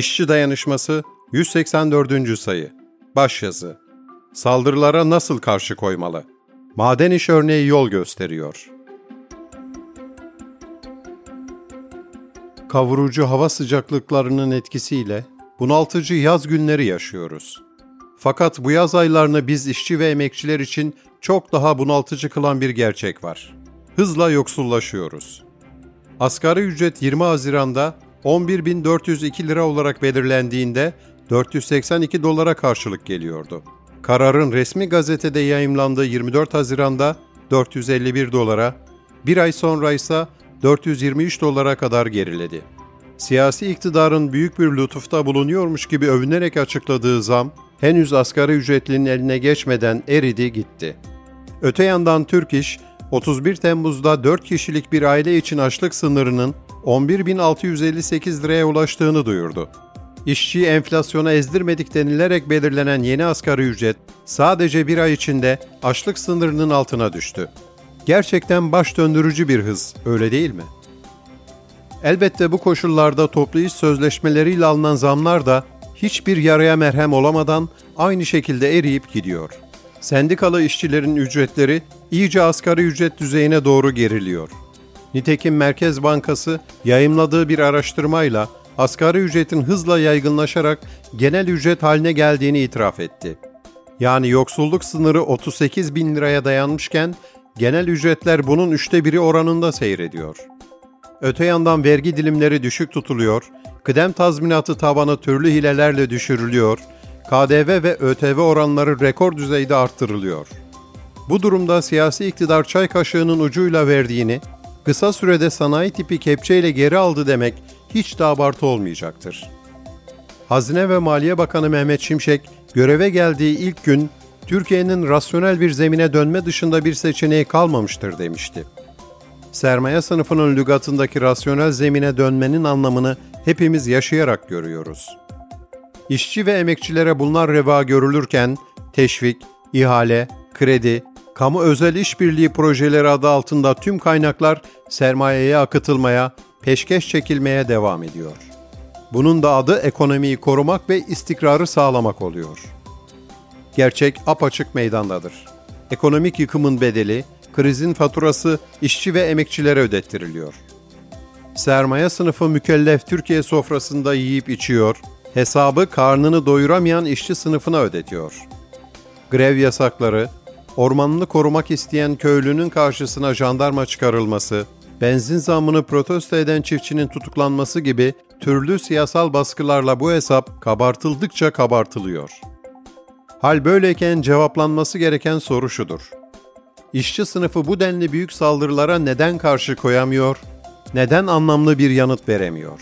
İşçi Dayanışması 184. sayı Başyazı Saldırılara nasıl karşı koymalı? Maden iş örneği yol gösteriyor. Kavurucu hava sıcaklıklarının etkisiyle bunaltıcı yaz günleri yaşıyoruz. Fakat bu yaz aylarını biz işçi ve emekçiler için çok daha bunaltıcı kılan bir gerçek var. Hızla yoksullaşıyoruz. Asgari ücret 20 Haziran'da 11.402 lira olarak belirlendiğinde 482 dolara karşılık geliyordu. Kararın resmi gazetede yayımlandığı 24 Haziran'da 451 dolara, bir ay sonra ise 423 dolara kadar geriledi. Siyasi iktidarın büyük bir lütufta bulunuyormuş gibi övünerek açıkladığı zam, henüz asgari ücretlinin eline geçmeden eridi gitti. Öte yandan Türk İş, 31 Temmuz'da 4 kişilik bir aile için açlık sınırının 11.658 liraya ulaştığını duyurdu. İşçi enflasyona ezdirmedik denilerek belirlenen yeni asgari ücret sadece bir ay içinde açlık sınırının altına düştü. Gerçekten baş döndürücü bir hız, öyle değil mi? Elbette bu koşullarda toplu iş sözleşmeleriyle alınan zamlar da hiçbir yaraya merhem olamadan aynı şekilde eriyip gidiyor. Sendikalı işçilerin ücretleri iyice asgari ücret düzeyine doğru geriliyor. Nitekim Merkez Bankası yayımladığı bir araştırmayla asgari ücretin hızla yaygınlaşarak genel ücret haline geldiğini itiraf etti. Yani yoksulluk sınırı 38 bin liraya dayanmışken genel ücretler bunun üçte biri oranında seyrediyor. Öte yandan vergi dilimleri düşük tutuluyor, kıdem tazminatı tabanı türlü hilelerle düşürülüyor, KDV ve ÖTV oranları rekor düzeyde arttırılıyor. Bu durumda siyasi iktidar çay kaşığının ucuyla verdiğini, kısa sürede sanayi tipi kepçeyle geri aldı demek hiç de abartı olmayacaktır. Hazine ve Maliye Bakanı Mehmet Şimşek göreve geldiği ilk gün Türkiye'nin rasyonel bir zemine dönme dışında bir seçeneği kalmamıştır demişti. Sermaye sınıfının lügatındaki rasyonel zemine dönmenin anlamını hepimiz yaşayarak görüyoruz. İşçi ve emekçilere bunlar reva görülürken teşvik, ihale, kredi, kamu özel işbirliği projeleri adı altında tüm kaynaklar sermayeye akıtılmaya, peşkeş çekilmeye devam ediyor. Bunun da adı ekonomiyi korumak ve istikrarı sağlamak oluyor. Gerçek apaçık meydandadır. Ekonomik yıkımın bedeli, krizin faturası işçi ve emekçilere ödettiriliyor. Sermaye sınıfı mükellef Türkiye sofrasında yiyip içiyor, hesabı karnını doyuramayan işçi sınıfına ödetiyor. Grev yasakları, ormanını korumak isteyen köylünün karşısına jandarma çıkarılması, benzin zamını protesto eden çiftçinin tutuklanması gibi türlü siyasal baskılarla bu hesap kabartıldıkça kabartılıyor. Hal böyleyken cevaplanması gereken soru şudur. İşçi sınıfı bu denli büyük saldırılara neden karşı koyamıyor, neden anlamlı bir yanıt veremiyor?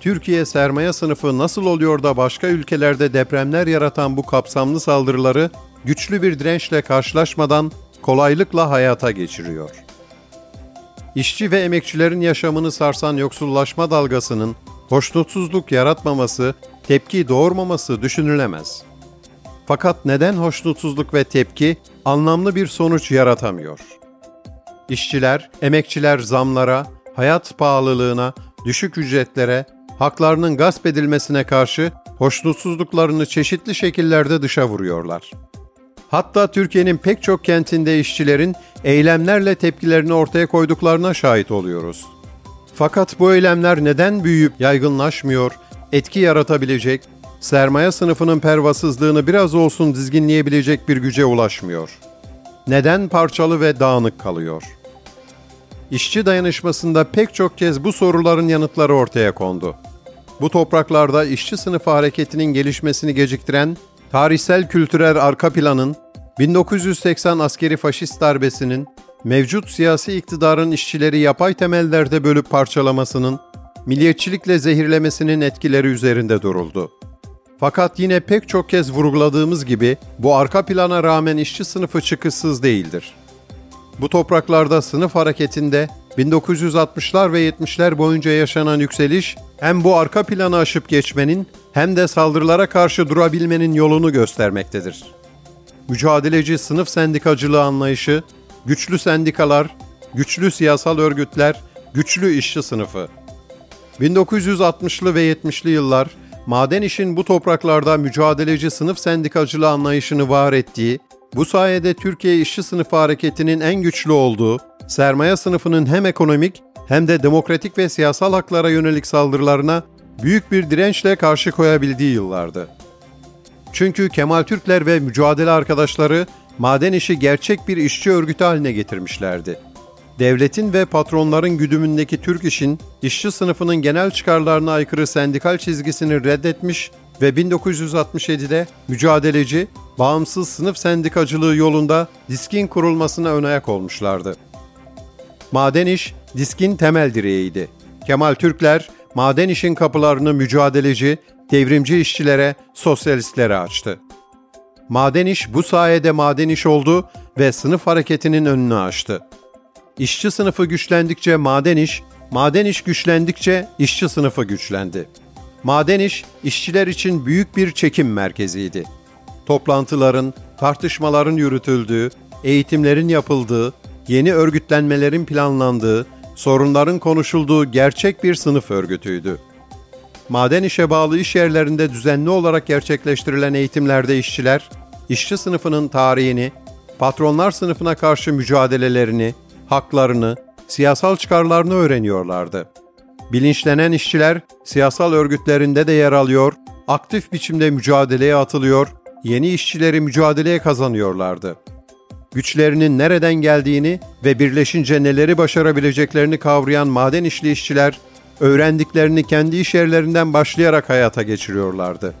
Türkiye sermaye sınıfı nasıl oluyor da başka ülkelerde depremler yaratan bu kapsamlı saldırıları güçlü bir dirençle karşılaşmadan kolaylıkla hayata geçiriyor? İşçi ve emekçilerin yaşamını sarsan yoksullaşma dalgasının hoşnutsuzluk yaratmaması, tepki doğurmaması düşünülemez. Fakat neden hoşnutsuzluk ve tepki anlamlı bir sonuç yaratamıyor? İşçiler, emekçiler zamlara, hayat pahalılığına, düşük ücretlere, haklarının gasp edilmesine karşı hoşnutsuzluklarını çeşitli şekillerde dışa vuruyorlar. Hatta Türkiye'nin pek çok kentinde işçilerin eylemlerle tepkilerini ortaya koyduklarına şahit oluyoruz. Fakat bu eylemler neden büyüyüp yaygınlaşmıyor, etki yaratabilecek, sermaye sınıfının pervasızlığını biraz olsun dizginleyebilecek bir güce ulaşmıyor? Neden parçalı ve dağınık kalıyor? İşçi dayanışmasında pek çok kez bu soruların yanıtları ortaya kondu. Bu topraklarda işçi sınıfı hareketinin gelişmesini geciktiren tarihsel kültürel arka planın 1980 askeri faşist darbesinin mevcut siyasi iktidarın işçileri yapay temellerde bölüp parçalamasının, milliyetçilikle zehirlemesinin etkileri üzerinde duruldu. Fakat yine pek çok kez vurguladığımız gibi bu arka plana rağmen işçi sınıfı çıkışsız değildir. Bu topraklarda sınıf hareketinde 1960'lar ve 70'ler boyunca yaşanan yükseliş hem bu arka planı aşıp geçmenin hem de saldırılara karşı durabilmenin yolunu göstermektedir. Mücadeleci sınıf sendikacılığı anlayışı, güçlü sendikalar, güçlü siyasal örgütler, güçlü işçi sınıfı. 1960'lı ve 70'li yıllar maden işin bu topraklarda mücadeleci sınıf sendikacılığı anlayışını var ettiği, bu sayede Türkiye işçi sınıfı hareketinin en güçlü olduğu, sermaye sınıfının hem ekonomik hem de demokratik ve siyasal haklara yönelik saldırılarına büyük bir dirençle karşı koyabildiği yıllardı. Çünkü Kemal Türkler ve mücadele arkadaşları maden işi gerçek bir işçi örgütü haline getirmişlerdi. Devletin ve patronların güdümündeki Türk işin, işçi sınıfının genel çıkarlarına aykırı sendikal çizgisini reddetmiş ve 1967'de mücadeleci, bağımsız sınıf sendikacılığı yolunda diskin kurulmasına ön ayak olmuşlardı. Maden iş, diskin temel direğiydi. Kemal Türkler, maden işin kapılarını mücadeleci, devrimci işçilere, sosyalistlere açtı. Maden iş bu sayede maden iş oldu ve sınıf hareketinin önünü açtı. İşçi sınıfı güçlendikçe maden iş, maden iş güçlendikçe işçi sınıfı güçlendi. Maden iş, işçiler için büyük bir çekim merkeziydi. Toplantıların, tartışmaların yürütüldüğü, eğitimlerin yapıldığı, yeni örgütlenmelerin planlandığı, sorunların konuşulduğu gerçek bir sınıf örgütüydü. Maden işe bağlı iş yerlerinde düzenli olarak gerçekleştirilen eğitimlerde işçiler, işçi sınıfının tarihini, patronlar sınıfına karşı mücadelelerini, haklarını, siyasal çıkarlarını öğreniyorlardı. Bilinçlenen işçiler siyasal örgütlerinde de yer alıyor, aktif biçimde mücadeleye atılıyor, yeni işçileri mücadeleye kazanıyorlardı. Güçlerinin nereden geldiğini ve birleşince neleri başarabileceklerini kavrayan maden işli işçiler, öğrendiklerini kendi iş yerlerinden başlayarak hayata geçiriyorlardı.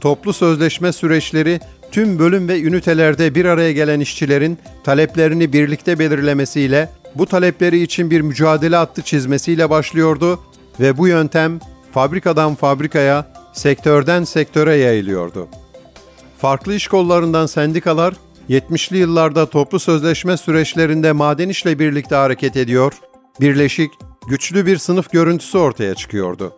Toplu sözleşme süreçleri tüm bölüm ve ünitelerde bir araya gelen işçilerin taleplerini birlikte belirlemesiyle, bu talepleri için bir mücadele hattı çizmesiyle başlıyordu ve bu yöntem fabrikadan fabrikaya, sektörden sektöre yayılıyordu. Farklı iş kollarından sendikalar 70'li yıllarda toplu sözleşme süreçlerinde maden işle birlikte hareket ediyor, birleşik, güçlü bir sınıf görüntüsü ortaya çıkıyordu.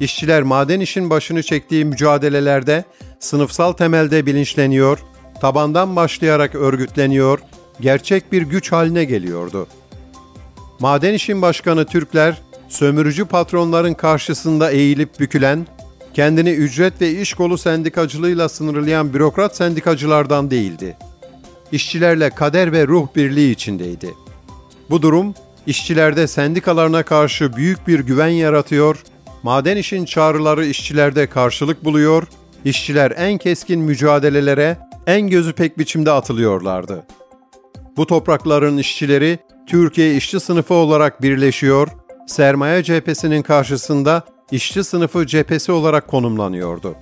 İşçiler maden işin başını çektiği mücadelelerde sınıfsal temelde bilinçleniyor, tabandan başlayarak örgütleniyor, gerçek bir güç haline geliyordu. Maden işin başkanı Türkler, sömürücü patronların karşısında eğilip bükülen, kendini ücret ve iş kolu sendikacılığıyla sınırlayan bürokrat sendikacılardan değildi. İşçilerle kader ve ruh birliği içindeydi. Bu durum, işçilerde sendikalarına karşı büyük bir güven yaratıyor, maden işin çağrıları işçilerde karşılık buluyor, işçiler en keskin mücadelelere en gözü pek biçimde atılıyorlardı. Bu toprakların işçileri Türkiye işçi sınıfı olarak birleşiyor, sermaye cephesinin karşısında işçi sınıfı cephesi olarak konumlanıyordu.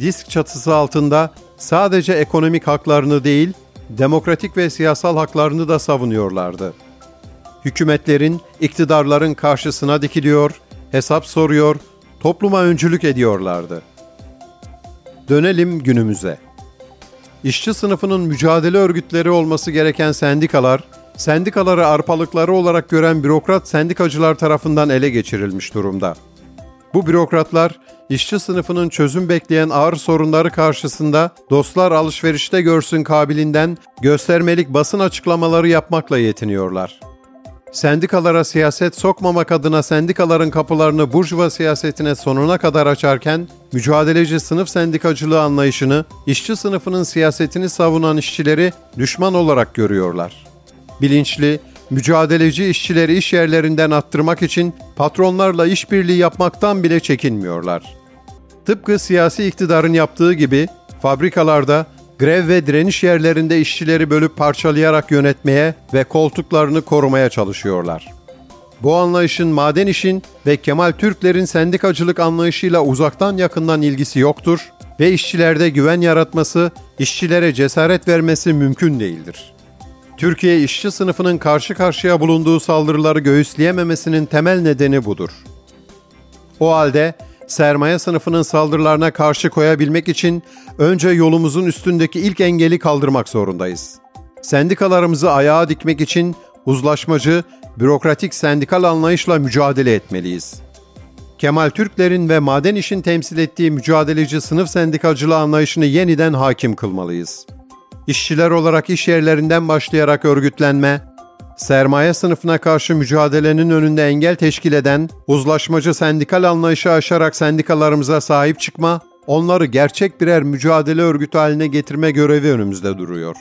Disk çatısı altında sadece ekonomik haklarını değil, demokratik ve siyasal haklarını da savunuyorlardı. Hükümetlerin, iktidarların karşısına dikiliyor, hesap soruyor, topluma öncülük ediyorlardı. Dönelim günümüze. İşçi sınıfının mücadele örgütleri olması gereken sendikalar, sendikaları arpalıkları olarak gören bürokrat sendikacılar tarafından ele geçirilmiş durumda. Bu bürokratlar işçi sınıfının çözüm bekleyen ağır sorunları karşısında dostlar alışverişte görsün kabilinden göstermelik basın açıklamaları yapmakla yetiniyorlar. Sendikalara siyaset sokmamak adına sendikaların kapılarını burjuva siyasetine sonuna kadar açarken, mücadeleci sınıf sendikacılığı anlayışını, işçi sınıfının siyasetini savunan işçileri düşman olarak görüyorlar. Bilinçli, mücadeleci işçileri iş yerlerinden attırmak için patronlarla işbirliği yapmaktan bile çekinmiyorlar. Tıpkı siyasi iktidarın yaptığı gibi fabrikalarda grev ve direniş yerlerinde işçileri bölüp parçalayarak yönetmeye ve koltuklarını korumaya çalışıyorlar. Bu anlayışın maden işin ve Kemal Türkler'in sendikacılık anlayışıyla uzaktan yakından ilgisi yoktur ve işçilerde güven yaratması, işçilere cesaret vermesi mümkün değildir. Türkiye işçi sınıfının karşı karşıya bulunduğu saldırıları göğüsleyememesinin temel nedeni budur. O halde sermaye sınıfının saldırılarına karşı koyabilmek için önce yolumuzun üstündeki ilk engeli kaldırmak zorundayız. Sendikalarımızı ayağa dikmek için uzlaşmacı, bürokratik sendikal anlayışla mücadele etmeliyiz. Kemal Türklerin ve maden işin temsil ettiği mücadeleci sınıf sendikacılığı anlayışını yeniden hakim kılmalıyız. İşçiler olarak iş yerlerinden başlayarak örgütlenme, sermaye sınıfına karşı mücadelenin önünde engel teşkil eden, uzlaşmacı sendikal anlayışı aşarak sendikalarımıza sahip çıkma, onları gerçek birer mücadele örgütü haline getirme görevi önümüzde duruyor.